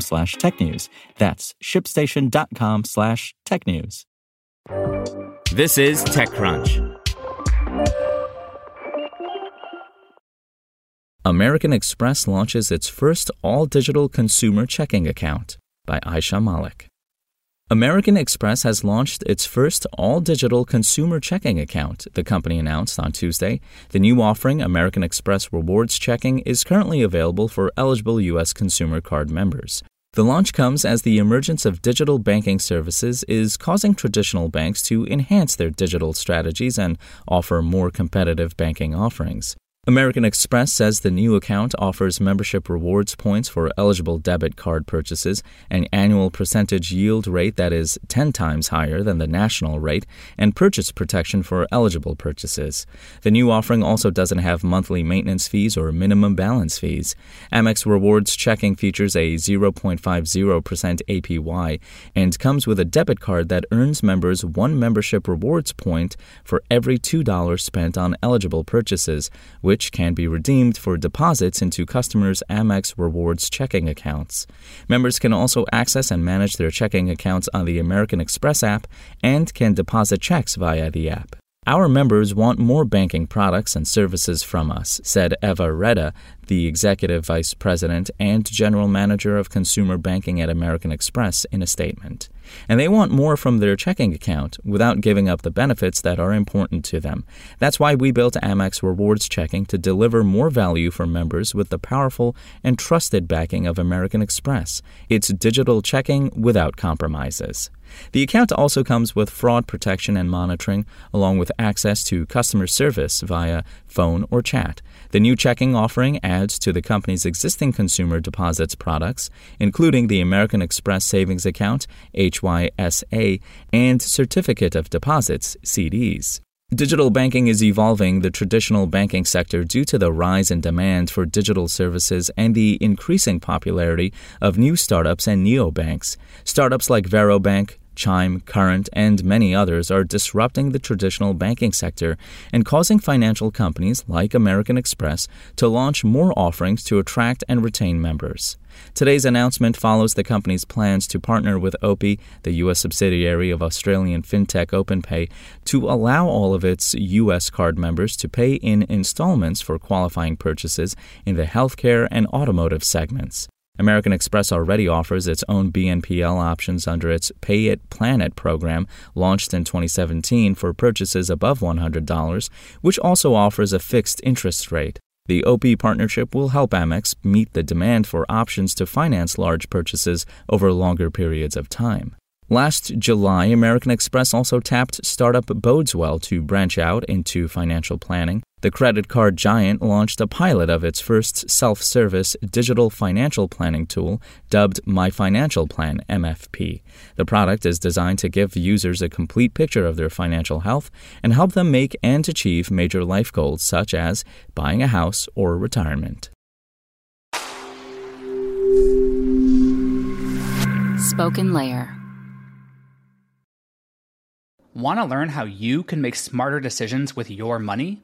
slash technews. That's shipstation.com slash technews. This is TechCrunch. American Express launches its first all digital consumer checking account by Aisha Malik. American Express has launched its first all digital consumer checking account, the company announced on Tuesday. The new offering, American Express Rewards Checking, is currently available for eligible U.S. consumer card members. The launch comes as the emergence of digital banking services is causing traditional banks to enhance their digital strategies and offer more competitive banking offerings. American Express says the new account offers membership rewards points for eligible debit card purchases, an annual percentage yield rate that is 10 times higher than the national rate, and purchase protection for eligible purchases. The new offering also doesn't have monthly maintenance fees or minimum balance fees. Amex Rewards checking features a 0.50% APY and comes with a debit card that earns members one membership rewards point for every $2 spent on eligible purchases, which which can be redeemed for deposits into customers' Amex Rewards checking accounts. Members can also access and manage their checking accounts on the American Express app and can deposit checks via the app. Our members want more banking products and services from us, said Eva Reda, the executive vice president and general manager of consumer banking at American Express, in a statement. And they want more from their checking account without giving up the benefits that are important to them. That's why we built Amex Rewards Checking to deliver more value for members with the powerful and trusted backing of American Express. It's digital checking without compromises. The account also comes with fraud protection and monitoring, along with access to customer service via phone or chat. The new checking offering adds to the company's existing consumer deposits products, including the American Express Savings Account, HYSA, and Certificate of Deposits, CDs. Digital banking is evolving the traditional banking sector due to the rise in demand for digital services and the increasing popularity of new startups and neobanks. Startups like Varo Bank, Chime, Current, and many others are disrupting the traditional banking sector and causing financial companies like American Express to launch more offerings to attract and retain members. Today's announcement follows the company's plans to partner with Opy, the U.S. subsidiary of Australian fintech OpenPay, to allow all of its U.S. card members to pay in installments for qualifying purchases in the healthcare and automotive segments. American Express already offers its own BNPL options under its Pay It Plan It program, launched in 2017 for purchases above $100, which also offers a fixed interest rate. The Opy partnership will help Amex meet the demand for options to finance large purchases over longer periods of time. Last July, American Express also tapped startup Bodeswell to branch out into financial planning. The credit card giant launched a pilot of its first self service digital financial planning tool dubbed My Financial Plan MFP. The product is designed to give users a complete picture of their financial health and help them make and achieve major life goals such as buying a house or retirement. Spoken Layer Want to learn how you can make smarter decisions with your money?